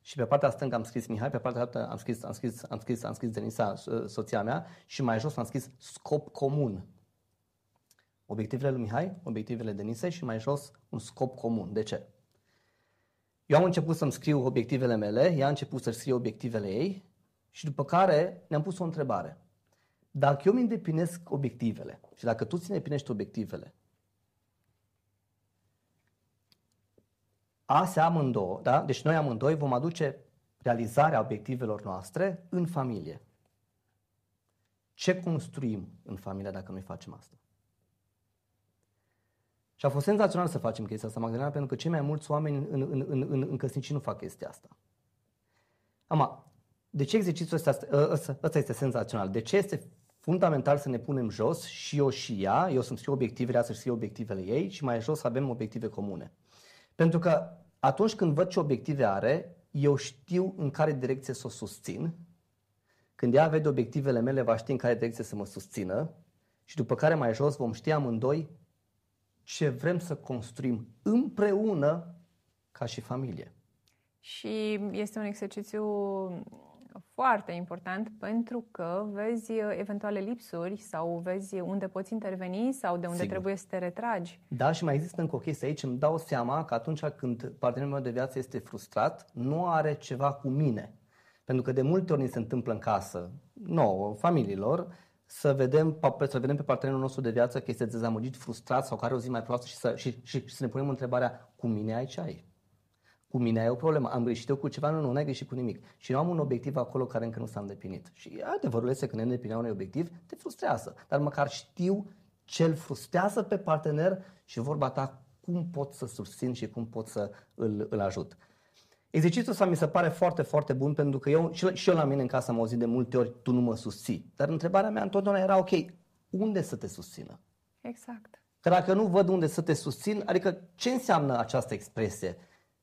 Și pe partea stângă am scris Mihai, pe partea dreaptă am scris, am scris, am scris, am scris Denisa, soția mea, și mai jos am scris scop comun. Obiectivele lui Mihai, obiectivele Denisei și mai jos un scop comun. De ce? Eu am început să-mi scriu obiectivele mele, ea a început să-și scrie obiectivele ei și după care ne-am pus o întrebare. Dacă eu îmi îndeplinesc obiectivele și dacă tu ți îndeplinești obiectivele, astea amândouă, da? deci noi amândoi vom aduce realizarea obiectivelor noastre în familie. Ce construim în familie dacă noi facem asta? Și a fost senzațional să facem chestia asta, Magdalena, pentru că cei mai mulți oameni în, în, în, în, în căsnicii nu fac chestia asta. Ama, de ce exercițiul ăsta, ăsta, ăsta este senzațional? De ce este fundamental să ne punem jos și eu și ea, eu să-mi scriu obiectivele, ea să scriu obiectivele ei și mai jos să avem obiective comune. Pentru că atunci când văd ce obiective are, eu știu în care direcție să o susțin. Când ea vede obiectivele mele, va ști în care direcție să mă susțină și după care mai jos vom ști amândoi ce vrem să construim împreună ca și familie. Și este un exercițiu foarte important pentru că vezi eventuale lipsuri sau vezi unde poți interveni sau de unde Sigur. trebuie să te retragi. Da, și mai există încă o chestie aici. Îmi dau seama că atunci când partenerul meu de viață este frustrat, nu are ceva cu mine. Pentru că de multe ori ni se întâmplă în casă, nouă, familiilor, să vedem, să vedem pe partenerul nostru de viață că este dezamăgit, frustrat sau care o zi mai proastă și să, și, și, și să ne punem întrebarea cu mine ai ce ai? Cu mine ai o problemă. Am greșit eu cu ceva? Nu, nu, n-ai greșit cu nimic. Și eu am un obiectiv acolo care încă nu s-a îndeplinit. Și adevărul este că neîndeplinirea unui obiectiv te frustrează. Dar măcar știu ce îl frustrează pe partener și vorba ta cum pot să susțin și cum pot să îl, îl ajut. Exercițiul ăsta mi se pare foarte, foarte bun pentru că eu, și, și eu la mine în casă am auzit de multe ori, tu nu mă susții. Dar întrebarea mea întotdeauna era, ok, unde să te susțină? Exact. Că dacă nu văd unde să te susțin, adică ce înseamnă această expresie?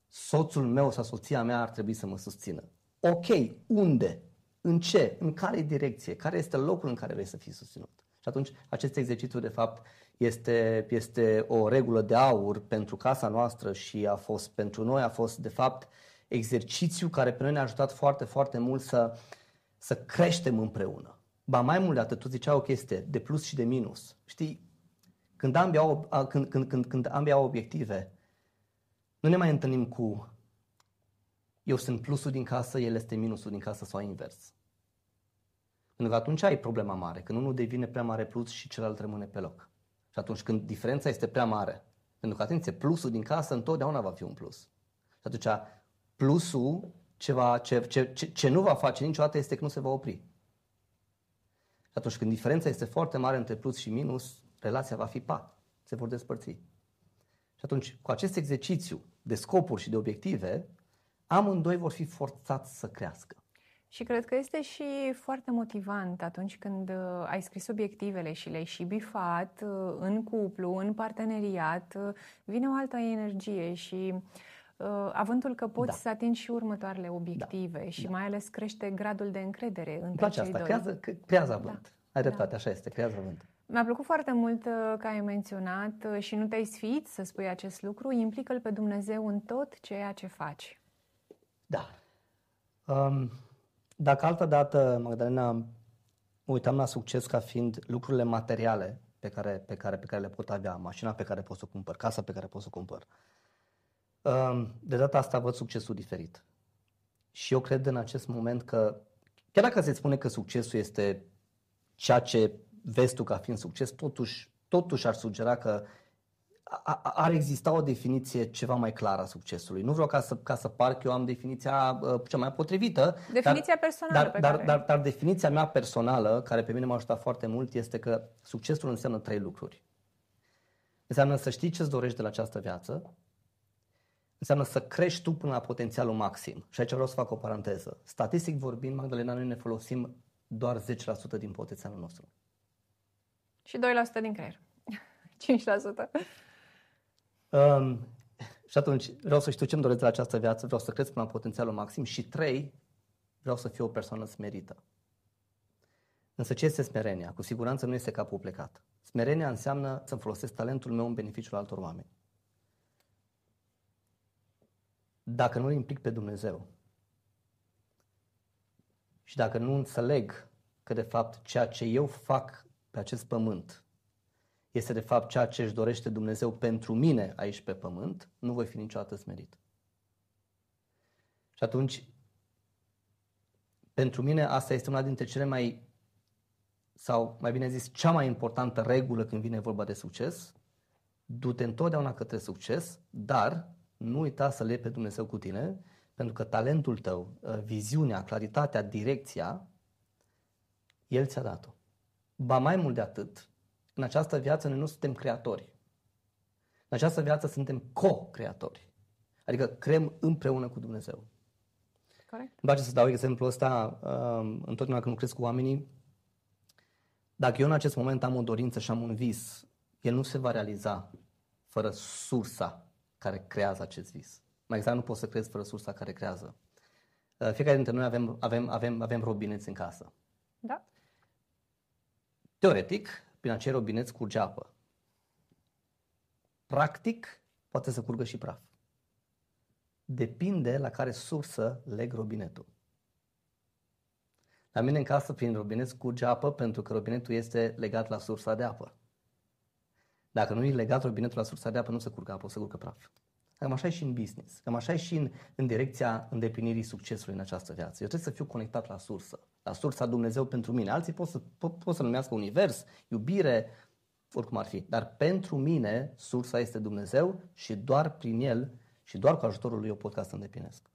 Soțul meu sau soția mea ar trebui să mă susțină. Ok, unde? În ce? În care direcție? Care este locul în care vrei să fii susținut? Și atunci acest exercițiu de fapt este, este o regulă de aur pentru casa noastră și a fost pentru noi, a fost de fapt exercițiu care pe noi ne-a ajutat foarte, foarte mult să, să creștem împreună. Ba mai mult de atât, tu zicea o chestie de plus și de minus. Știi, când ambii au, când, când, când, când ambii au obiective, nu ne mai întâlnim cu eu sunt plusul din casă, el este minusul din casă sau invers. Pentru că atunci ai problema mare, când unul devine prea mare plus și celălalt rămâne pe loc. Și atunci când diferența este prea mare, pentru că, atenție, plusul din casă întotdeauna va fi un plus. Și atunci plusul ceva, ce, ce, ce, ce nu va face niciodată este că nu se va opri. Și atunci când diferența este foarte mare între plus și minus, relația va fi pa, se vor despărți. Și atunci, cu acest exercițiu de scopuri și de obiective, amândoi vor fi forțați să crească. Și cred că este și foarte motivant atunci când uh, ai scris obiectivele și le-ai și bifat uh, în cuplu, în parteneriat, uh, vine o altă energie și avântul că poți da. să atingi și următoarele obiective da. și da. mai ales crește gradul de încredere între place cei asta, doi. Creează, creează avânt. Da. Ai dreptate, da. așa este, creează avânt. Mi-a plăcut foarte mult că ai menționat și nu te-ai sfiit să spui acest lucru, implică-L pe Dumnezeu în tot ceea ce faci. Da. Um, dacă altă dată, Magdalena, mă uitam la succes ca fiind lucrurile materiale pe care, pe care, pe care le pot avea, mașina pe care pot să o cumpăr, casa pe care pot să o cumpăr. Um, de data asta văd succesul diferit. Și eu cred în acest moment că, chiar dacă se spune că succesul este ceea ce vezi tu ca fiind succes, totuși, totuși ar sugera că ar exista o definiție ceva mai clară a succesului. Nu vreau ca să, ca să par că eu am definiția uh, cea mai potrivită. Definiția dar, personală dar, pe dar, care... dar, dar definiția mea personală, care pe mine m-a ajutat foarte mult, este că succesul înseamnă trei lucruri. Înseamnă să știi ce-ți dorești de la această viață, înseamnă să crești tu până la potențialul maxim. Și aici vreau să fac o paranteză. Statistic vorbind, Magdalena, noi ne folosim doar 10% din potențialul nostru. Și 2% din creier. [LAUGHS] 5%. Um, și atunci vreau să știu ce-mi doresc de la această viață, vreau să cresc până la potențialul maxim și trei, vreau să fiu o persoană smerită. Însă ce este smerenia? Cu siguranță nu este capul plecat. Smerenia înseamnă să folosesc talentul meu în beneficiul altor oameni. Dacă nu implic pe Dumnezeu și dacă nu înțeleg că de fapt ceea ce eu fac pe acest pământ este de fapt ceea ce își dorește Dumnezeu pentru mine aici pe pământ, nu voi fi niciodată smerit. Și atunci, pentru mine asta este una dintre cele mai, sau mai bine zis, cea mai importantă regulă când vine vorba de succes. Du-te întotdeauna către succes, dar nu uita să le pe Dumnezeu cu tine, pentru că talentul tău, viziunea, claritatea, direcția, El ți-a dat-o. Ba mai mult de atât, în această viață noi nu suntem creatori. În această viață suntem co-creatori. Adică creăm împreună cu Dumnezeu. Corect. Îmi place să dau exemplul ăsta um, întotdeauna când lucrez cu oamenii. Dacă eu în acest moment am o dorință și am un vis, el nu se va realiza fără sursa care creează acest vis. Mai exact, nu poți să crezi fără sursa care creează. Uh, fiecare dintre noi avem, avem, avem, avem robineți în casă. Da. Teoretic, prin acei robineți curge apă. Practic, poate să curgă și praf. Depinde la care sursă leg robinetul. La mine în casă, prin robinet curge apă pentru că robinetul este legat la sursa de apă. Dacă nu e legat robinetul la sursa de apă, nu se curgă apă, o să curgă praf. Cam așa e și în business, cam așa e și în, în direcția îndeplinirii succesului în această viață. Eu trebuie să fiu conectat la sursă, la sursa Dumnezeu pentru mine. Alții pot să, pot, pot să numească univers, iubire, oricum ar fi. Dar pentru mine sursa este Dumnezeu și doar prin El și doar cu ajutorul Lui eu pot ca să îndeplinesc.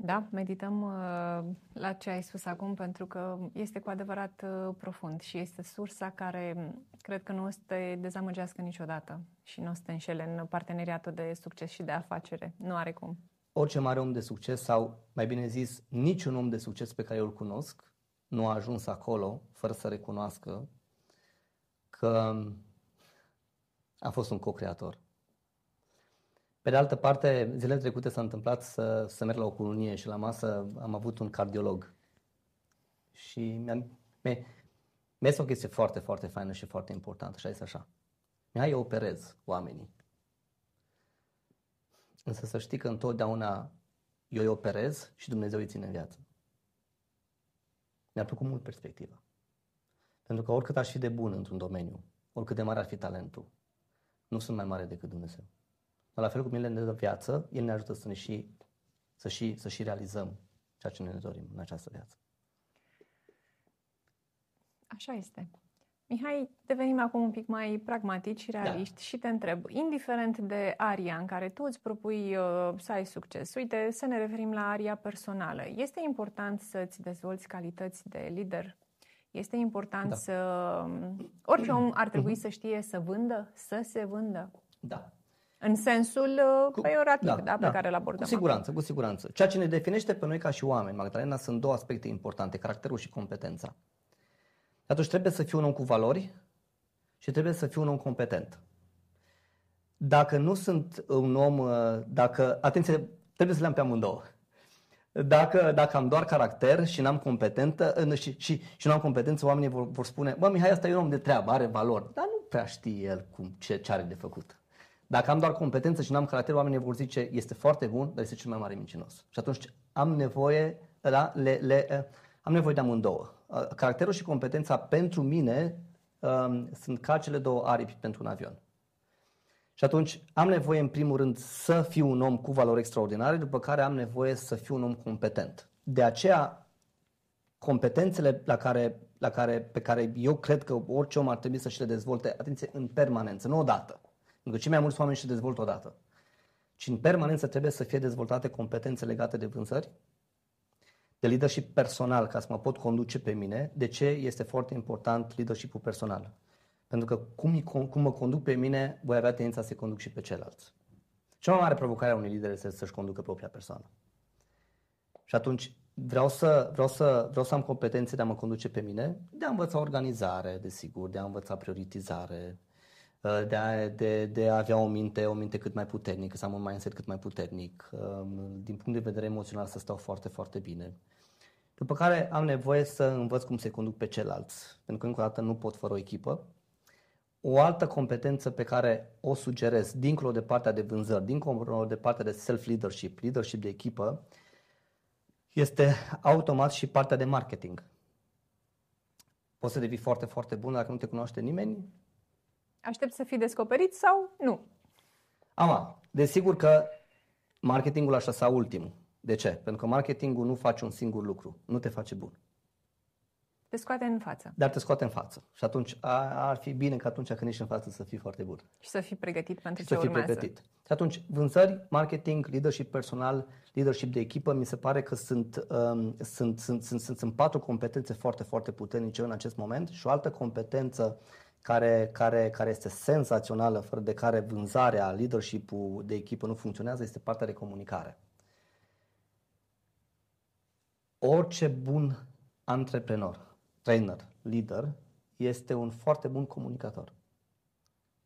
Da, medităm uh, la ce ai spus acum pentru că este cu adevărat uh, profund și este sursa care mm, cred că nu o să te dezamăgească niciodată și nu o să te înșele în parteneriatul de succes și de afacere. Nu are cum. Orice mare om de succes sau, mai bine zis, niciun om de succes pe care eu îl cunosc nu a ajuns acolo fără să recunoască că a fost un co-creator. Pe de altă parte, zilele trecute s-a întâmplat să, să merg la o cununie și la masă am avut un cardiolog. Și mi-am, mi mi o chestie foarte, foarte faină și foarte importantă și a zis așa. Mi-ai eu operez oamenii. Însă să știi că întotdeauna eu îi operez și Dumnezeu îi ține în viață. Mi-a plăcut mult perspectiva. Pentru că oricât aș fi de bun într-un domeniu, oricât de mare ar fi talentul, nu sunt mai mare decât Dumnezeu. Dar la fel cum El ne dă viață, El ne ajută să, ne și, să, și, să și realizăm ceea ce ne dorim în această viață. Așa este. Mihai, devenim acum un pic mai pragmatici și realiști da. și te întreb, indiferent de aria în care tu îți propui uh, să ai succes, uite, să ne referim la aria personală, este important să-ți dezvolți calități de lider? Este important da. să... Um, orice om ar trebui uh-huh. să știe să vândă, să se vândă? Da. În sensul uh, cu, peiorativ, da, da, pe da, care îl abordăm. Cu siguranță, acum. cu siguranță. Ceea ce ne definește pe noi ca și oameni, Magdalena, sunt două aspecte importante, caracterul și competența. Atunci trebuie să fii un om cu valori și trebuie să fii un om competent. Dacă nu sunt un om, uh, dacă, atenție, trebuie să le am pe amândouă. Dacă, dacă am doar caracter și n-am competență uh, și, și, și nu am competență, oamenii vor, vor spune, bă, Mihai, asta e un om de treabă, are valori, dar nu prea știe el cum, ce, ce are de făcut. Dacă am doar competență și n-am caracter, oamenii vor zice, este foarte bun, dar este cel mai mare mincinos. Și atunci am nevoie, da, le, le, uh, am nevoie de amândouă. Uh, caracterul și competența pentru mine um, sunt ca cele două aripi pentru un avion. Și atunci am nevoie în primul rând să fiu un om cu valori extraordinare, după care am nevoie să fiu un om competent. De aceea competențele la care, la care, pe care eu cred că orice om ar trebui să și le dezvolte, atenție, în permanență, nu odată. Pentru că cei mai mulți oameni și dezvoltă odată. Ci în permanență trebuie să fie dezvoltate competențe legate de vânzări, de leadership personal ca să mă pot conduce pe mine. De ce este foarte important leadership personal? Pentru că cum, cum mă conduc pe mine, voi avea tendința să conduc și pe ceilalți. Cea mai mare provocare a unui lider este să-și conducă propria persoană. Și atunci vreau să, vreau, să, vreau să am competențe de a mă conduce pe mine, de a învăța organizare, desigur, de a învăța prioritizare, de a, de, de a avea o minte, o minte cât mai puternică, să am un mindset cât mai puternic, um, din punct de vedere emoțional să stau foarte, foarte bine. După care am nevoie să învăț cum se conduc pe ceilalți, pentru că încă o dată nu pot fără o echipă. O altă competență pe care o sugerez, dincolo de partea de vânzări, dincolo de partea de self-leadership, leadership de echipă, este automat și partea de marketing. Poți să devii foarte, foarte bun dacă nu te cunoaște nimeni, Aștept să fii descoperit sau nu? Ama, desigur că marketingul așa sau ultimul. De ce? Pentru că marketingul nu face un singur lucru, nu te face bun. Te scoate în față. Dar te scoate în față. Și atunci ar fi bine că atunci când ești în față să fii foarte bun. Și să fii pregătit pentru și ce să fii urmează. pregătit. Și atunci, vânzări, marketing, leadership personal, leadership de echipă, mi se pare că sunt, um, sunt, sunt, sunt, sunt, sunt patru competențe foarte, foarte puternice în acest moment și o altă competență care, care, care este senzațională, fără de care vânzarea, leadership-ul de echipă nu funcționează, este partea de comunicare. Orice bun antreprenor, trainer, lider, este un foarte bun comunicator.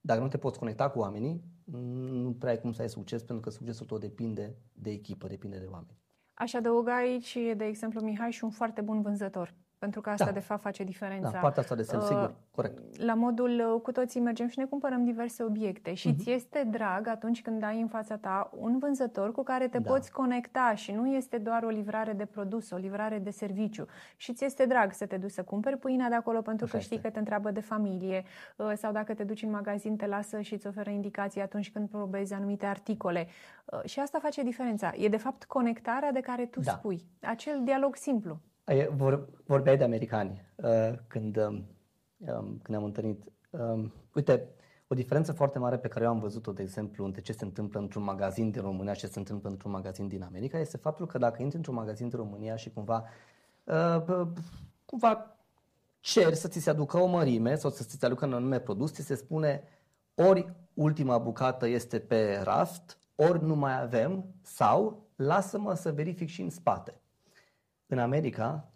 Dacă nu te poți conecta cu oamenii, nu prea ai cum să ai succes, pentru că succesul tot depinde de echipă, depinde de oameni. Aș adăuga aici, de exemplu, Mihai, și un foarte bun vânzător. Pentru că asta, da. de fapt, face diferența. Da, partea asta de sens, uh, sigur, corect. La modul, uh, cu toții mergem și ne cumpărăm diverse obiecte și uh-huh. ți este drag atunci când ai în fața ta un vânzător cu care te da. poți conecta și nu este doar o livrare de produs, o livrare de serviciu. Și ți este drag să te duci să cumperi pâinea de acolo pentru Așa că știi este. că te întreabă de familie uh, sau dacă te duci în magazin te lasă și îți oferă indicații atunci când probezi anumite articole. Și asta face diferența. E de fapt conectarea de care tu da. spui. Acel dialog simplu. Vor, vorbeai de americani uh, când, um, um, când ne-am întâlnit. Um, uite, o diferență foarte mare pe care eu am văzut-o, de exemplu, între ce se întâmplă într-un magazin din România și ce se întâmplă într-un magazin din America, este faptul că dacă intri într-un magazin din România și cumva, uh, cumva ceri să ți se aducă o mărime sau să ți se aducă un anume produs, ți se spune ori ultima bucată este pe raft, ori nu mai avem sau lasă-mă să verific și în spate. În America,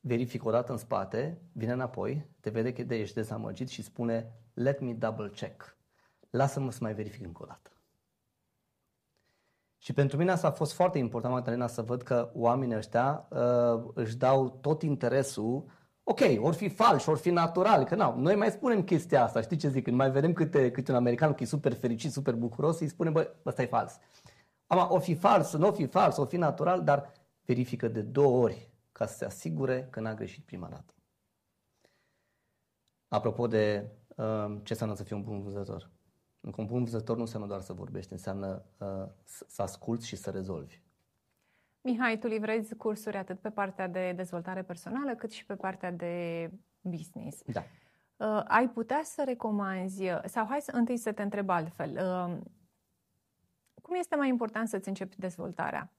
verific o dată în spate, vine înapoi, te vede că ești dezamăgit și spune let me double check. Lasă-mă să mai verific încă o dată. Și pentru mine asta a fost foarte important, Magdalena, să văd că oamenii ăștia uh, își dau tot interesul Ok, ori fi fals, ori fi natural, că nu, noi mai spunem chestia asta, știi ce zic? Când mai vedem câte, câte un american că e super fericit, super bucuros, îi spunem, bă, ăsta e fals. Ama, o fi fals, nu o fi fals, o fi natural, dar verifică de două ori ca să se asigure că n-a greșit prima dată. Apropo de uh, ce înseamnă să fii un bun vânzător. Un bun vânzător nu înseamnă doar să vorbești, înseamnă uh, să asculți și să rezolvi. Mihai, tu livrezi cursuri atât pe partea de dezvoltare personală cât și pe partea de business. Da. Uh, ai putea să recomanzi, sau hai să întâi să te întreb altfel, uh, cum este mai important să-ți începi dezvoltarea?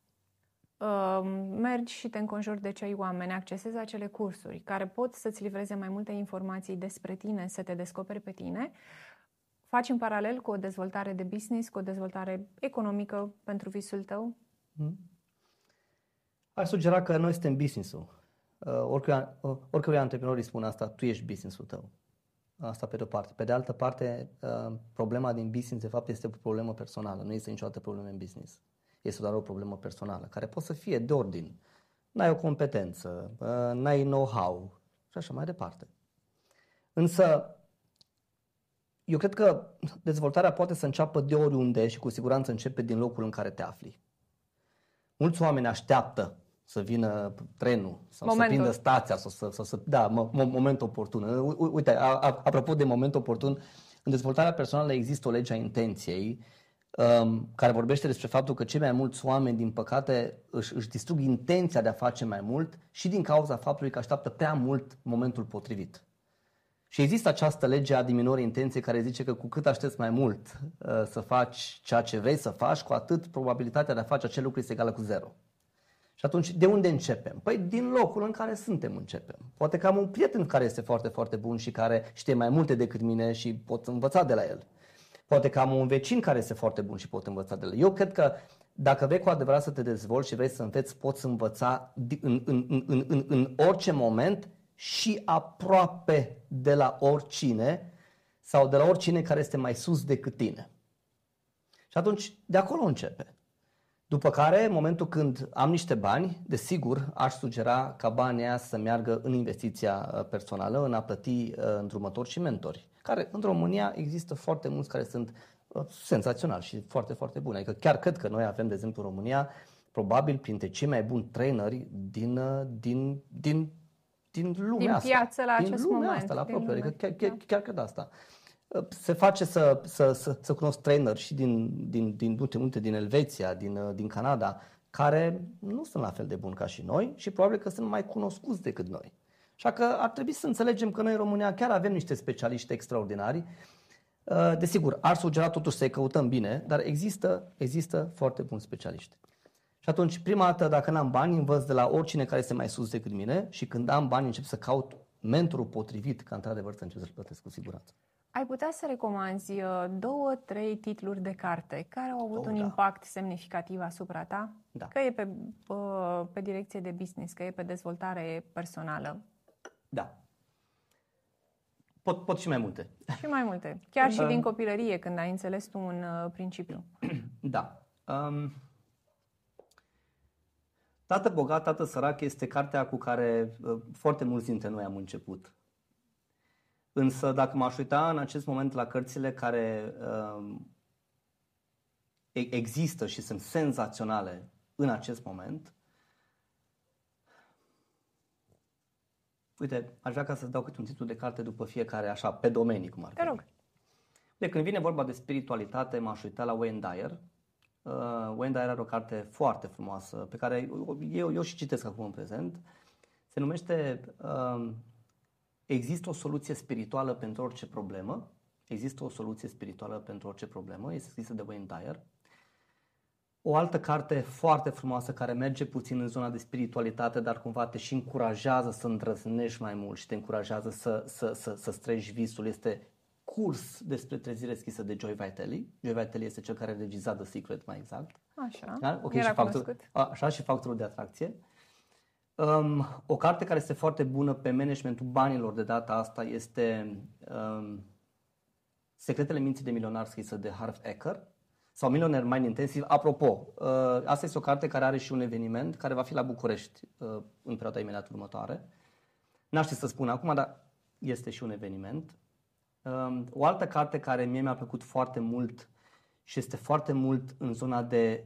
Uh, mergi și te înconjuri de cei oameni, accesezi acele cursuri care pot să-ți livreze mai multe informații despre tine, să te descoperi pe tine, faci în paralel cu o dezvoltare de business, cu o dezvoltare economică pentru visul tău? Hmm. Aș sugera că noi suntem business-ul. Uh, oricui, uh, oricui antreprenor îi spune asta, tu ești business-ul tău. Asta pe de-o parte. Pe de altă parte, uh, problema din business, de fapt, este o problemă personală. Nu este niciodată problemă în business. Este doar o problemă personală, care poate să fie de ordin. N-ai o competență, uh, n-ai know-how și așa mai departe. Însă, eu cred că dezvoltarea poate să înceapă de oriunde și cu siguranță începe din locul în care te afli. Mulți oameni așteaptă să vină trenul sau momentul. să prindă stația sau să, să, să da, mo, moment oportun. Uite, a, a, apropo de moment oportun, în dezvoltarea personală există o lege a intenției um, care vorbește despre faptul că cei mai mulți oameni, din păcate, își, își distrug intenția de a face mai mult și din cauza faptului că așteaptă prea mult momentul potrivit. Și există această lege a diminuării intenției care zice că cu cât aștepți mai mult uh, să faci ceea ce vrei să faci, cu atât probabilitatea de a face acel lucru este egală cu zero. Și atunci, de unde începem? Păi din locul în care suntem începem. Poate că am un prieten care este foarte, foarte bun și care știe mai multe decât mine și pot învăța de la el. Poate că am un vecin care este foarte bun și pot învăța de la el. Eu cred că dacă vrei cu adevărat să te dezvolți și vrei să înveți, poți învăța în, în, în, în, în orice moment și aproape de la oricine sau de la oricine care este mai sus decât tine. Și atunci, de acolo începe. După care, în momentul când am niște bani, desigur, aș sugera ca banii aia să meargă în investiția uh, personală, în a plăti uh, îndrumători și mentori, care în România există foarte mulți care sunt uh, senzaționali și foarte, foarte buni. Adică chiar cred că noi avem, de exemplu, în România, probabil printre cei mai buni traineri din, din, din, din lumea din asta. piață la din acest lumea moment. Asta, la propriu. Adică chiar, chiar, chiar cred asta se face să, să, să, să cunosc trainer și din, din, din multe, multe din Elveția, din, din Canada, care nu sunt la fel de buni ca și noi și probabil că sunt mai cunoscuți decât noi. Așa că ar trebui să înțelegem că noi în România chiar avem niște specialiști extraordinari. Uh, desigur, ar sugera totuși să-i căutăm bine, dar există, există foarte buni specialiști. Și atunci, prima dată, dacă n-am bani, învăț de la oricine care este mai sus decât mine și când am bani, încep să caut mentorul potrivit ca într-adevăr să încep să-l plătesc cu siguranță. Ai putea să recomanzi uh, două, trei titluri de carte care au avut oh, un da. impact semnificativ asupra ta? Da. Că e pe, uh, pe direcție de business, că e pe dezvoltare personală. Da. Pot, pot și mai multe. Și mai multe. Chiar și [LAUGHS] din copilărie, când ai înțeles tu un uh, principiu. [CLEARS THROAT] Da. Um, Tată bogat, tată sărac este cartea cu care uh, foarte mulți dintre noi am început. Însă dacă m-aș uita în acest moment la cărțile care uh, există și sunt senzaționale în acest moment, Uite, aș vrea ca să dau câte un titlu de carte după fiecare, așa, pe domenii, cum ar fi. Te rog. De când vine vorba de spiritualitate, m-aș uita la Wayne Dyer. Uh, Wayne Dyer are o carte foarte frumoasă, pe care eu, eu și citesc acum în prezent. Se numește uh, Există o soluție spirituală pentru orice problemă. Există o soluție spirituală pentru orice problemă. Este scrisă de Wayne Dyer. O altă carte foarte frumoasă care merge puțin în zona de spiritualitate, dar cumva te și încurajează să îndrăznești mai mult și te încurajează să, să, să, să străji visul este curs despre trezire scrisă de Joy Vitelli. Joy Vitelli este cel care a regizat The Secret mai exact. Așa, da? okay, și factor, așa și factorul de atracție. Um, o carte care este foarte bună pe managementul banilor de data asta este um, Secretele minții de milionar scrisă de Harv Eker sau Millionaire Mind Intensive. Apropo, uh, asta este o carte care are și un eveniment care va fi la București uh, în perioada imediat următoare. N-aș să spun acum, dar este și un eveniment. Um, o altă carte care mie mi-a plăcut foarte mult și este foarte mult în zona de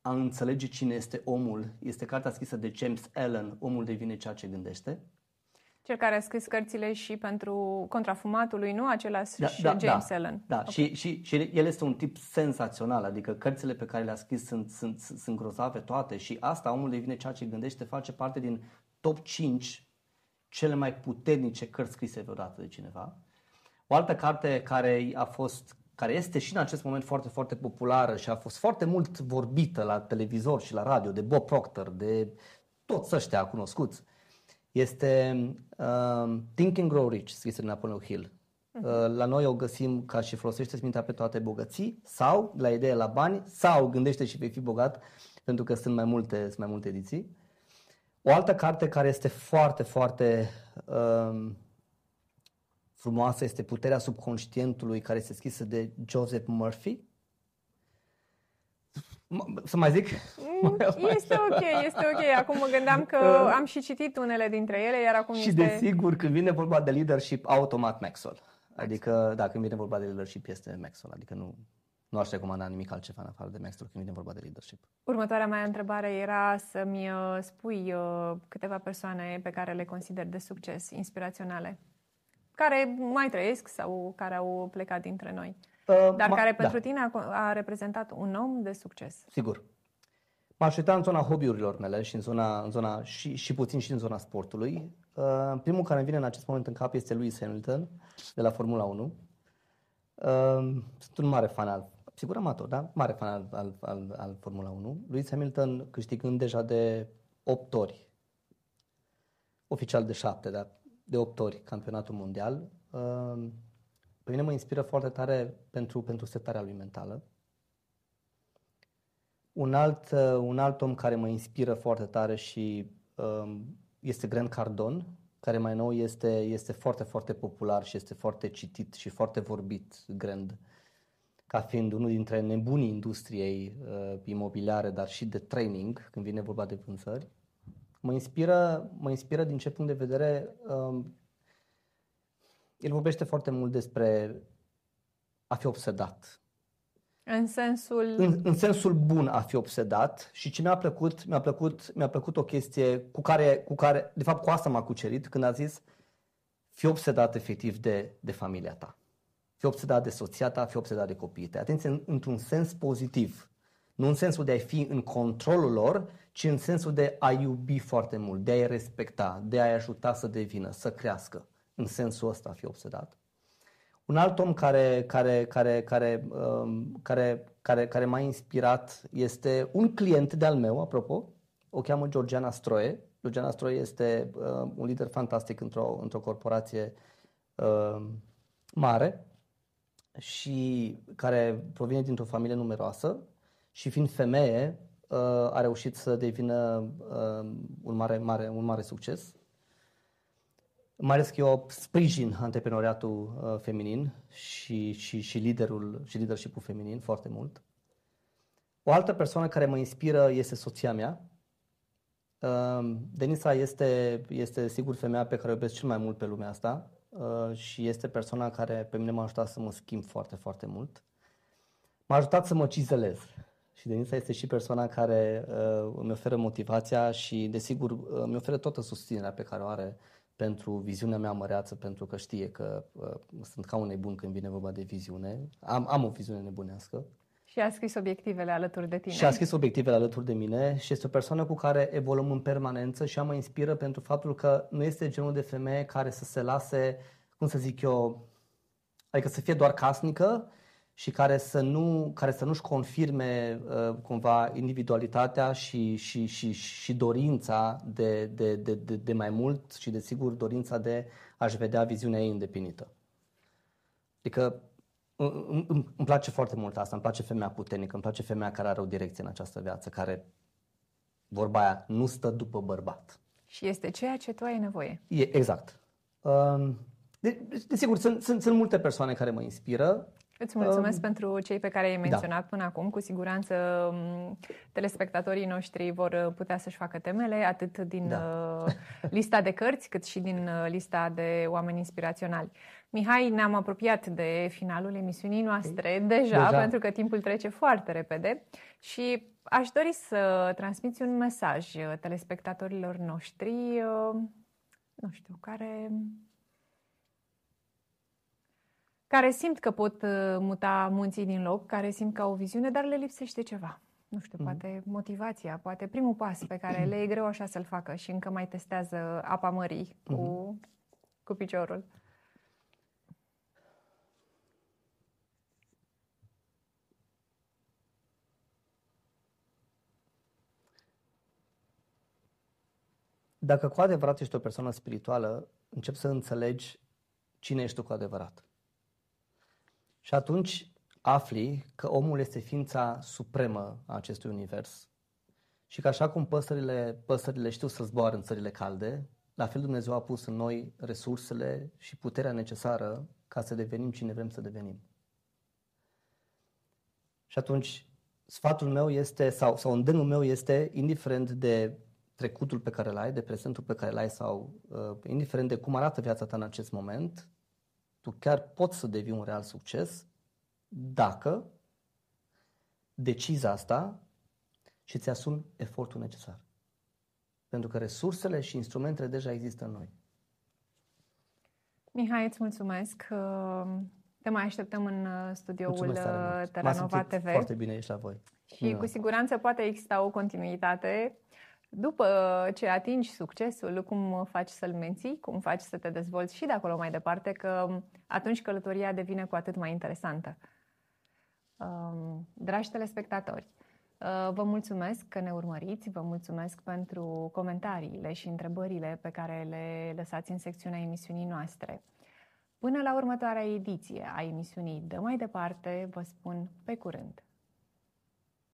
a înțelege cine este omul este cartea scrisă de James Allen, Omul devine ceea ce gândește. Cel care a scris cărțile și pentru contrafumatului, nu? Același da, și da, James da, Allen. Da, okay. și, și, și el este un tip senzațional, adică cărțile pe care le-a scris sunt, sunt, sunt grozave toate și asta, Omul devine ceea ce gândește, face parte din top 5 cele mai puternice cărți scrise vreodată de cineva. O altă carte care a fost care este și în acest moment foarte, foarte populară și a fost foarte mult vorbită la televizor și la radio, de Bob Proctor, de toți ăștia cunoscuți, este uh, Think and Grow Rich, scris de Napoleon Hill. Uh, la noi o găsim ca și folosește mintea pe toate bogății sau la idee la bani sau gândește și vei fi bogat pentru că sunt mai multe, sunt mai multe ediții. O altă carte care este foarte, foarte uh, frumoasă este Puterea subconștientului care este scrisă de Joseph Murphy. Să mai zic? Mm, este ok, este ok. Acum mă gândeam că [LAUGHS] am și citit unele dintre ele, iar acum și este... desigur, când vine vorba de leadership, automat Maxwell. Adică, da, când vine vorba de leadership, este Maxwell. Adică nu, nu aș recomanda nimic altceva în afară de Maxwell când vine vorba de leadership. Următoarea mea întrebare era să-mi uh, spui uh, câteva persoane pe care le consider de succes, inspiraționale, care mai trăiesc sau care au plecat dintre noi, Uh, dar ma- care pentru da, tine a, a reprezentat un om de succes. Sigur. M-aș uita în zona hobby-urilor mele și în zona, în zona și, și puțin și în zona sportului. Uh, primul care îmi vine în acest moment în cap este Lewis Hamilton de la Formula 1. Uh, sunt un mare fan al, sigur amator, da? Mare fan al, al, al, al Formula 1. Lewis Hamilton câștigând deja de 8 ori, oficial de 7, dar de 8 ori campionatul mondial. Uh, pe mine mă inspiră foarte tare pentru, pentru setarea lui mentală. Un alt, uh, un alt om care mă inspiră foarte tare și um, este Grant Cardone, care mai nou este, este foarte, foarte popular și este foarte citit și foarte vorbit, Grant, ca fiind unul dintre nebunii industriei uh, imobiliare, dar și de training, când vine vorba de vânzări. Mă inspiră, mă inspiră din ce punct de vedere um, el vorbește foarte mult despre a fi obsedat. În sensul... În, în sensul bun a fi obsedat și ce mi-a plăcut, mi-a plăcut, mi-a plăcut o chestie cu care, cu care, de fapt cu asta m-a cucerit când a zis fi obsedat efectiv de, de familia ta. Fi obsedat de soția ta, fi obsedat de copiii tăi. Atenție, într-un sens pozitiv. Nu în sensul de a fi în controlul lor, ci în sensul de a iubi foarte mult, de a-i respecta, de a-i ajuta să devină, să crească. În sensul ăsta a fi obsedat. Un alt om care, care, care, care, um, care, care, care m-a inspirat este un client de-al meu, apropo, o cheamă Georgiana Stroie. Georgiana Stroie este uh, un lider fantastic într-o, într-o corporație uh, mare și care provine dintr-o familie numeroasă și fiind femeie uh, a reușit să devină uh, un, mare, mare, un mare succes mai ales că eu sprijin antreprenoriatul uh, feminin și, și, și, liderul, și leadership-ul feminin foarte mult. O altă persoană care mă inspiră este soția mea. Uh, Denisa este, este sigur femeia pe care o iubesc cel mai mult pe lumea asta uh, și este persoana care pe mine m-a ajutat să mă schimb foarte, foarte mult. M-a ajutat să mă cizelez. Și Denisa este și persoana care uh, îmi oferă motivația și, desigur, uh, îmi oferă toată susținerea pe care o are pentru viziunea mea măreață, pentru că știe că uh, sunt ca un nebun când vine vorba de viziune. Am, am o viziune nebunească. Și a scris obiectivele alături de tine. Și a scris obiectivele alături de mine și este o persoană cu care evoluăm în permanență și ea mă inspiră pentru faptul că nu este genul de femeie care să se lase, cum să zic eu, adică să fie doar casnică și care să, nu, care să nu-și confirme uh, cumva individualitatea și, și, și, și dorința de, de, de, de, de mai mult și desigur dorința de a-și vedea viziunea ei îndeplinită. Adică îmi, îmi, îmi place foarte mult asta, îmi place femeia puternică, îmi place femeia care are o direcție în această viață, care, vorba aia, nu stă după bărbat. Și este ceea ce tu ai nevoie. E, exact. Um, de, desigur, sunt, sunt, sunt multe persoane care mă inspiră. Îți mulțumesc um, pentru cei pe care i-ai menționat da. până acum. Cu siguranță um, telespectatorii noștri vor putea să-și facă temele, atât din da. lista de cărți, cât și din lista de oameni inspiraționali. Mihai, ne-am apropiat de finalul emisiunii noastre deja, deja, pentru că timpul trece foarte repede și aș dori să transmiți un mesaj telespectatorilor noștri, nu știu, care care simt că pot muta munții din loc, care simt că au o viziune, dar le lipsește ceva. nu știu, mm-hmm. poate motivația, poate primul pas pe care le e greu așa să-l facă și încă mai testează apa mării cu, mm-hmm. cu piciorul. Dacă cu adevărat ești o persoană spirituală, încep să înțelegi cine ești tu cu adevărat. Și atunci afli că omul este ființa supremă a acestui univers și că așa cum păsările, păsările știu să zboară în țările calde, la fel Dumnezeu a pus în noi resursele și puterea necesară ca să devenim cine vrem să devenim. Și atunci, sfatul meu este, sau, sau îndemnul meu este, indiferent de trecutul pe care îl ai, de prezentul pe care îl ai sau uh, indiferent de cum arată viața ta în acest moment, tu chiar poți să devii un real succes dacă decizi asta și îți asumi efortul necesar. Pentru că resursele și instrumentele deja există în noi. Mihai, îți mulțumesc. Te mai așteptăm în uh, studioul uh, Teranova TV. foarte bine ești la voi. Și da. cu siguranță poate exista o continuitate după ce atingi succesul, cum faci să-l menții, cum faci să te dezvolți și de acolo mai departe, că atunci călătoria devine cu atât mai interesantă. Um, dragi telespectatori, uh, vă mulțumesc că ne urmăriți, vă mulțumesc pentru comentariile și întrebările pe care le lăsați în secțiunea emisiunii noastre. Până la următoarea ediție a emisiunii Dă mai departe, vă spun pe curând!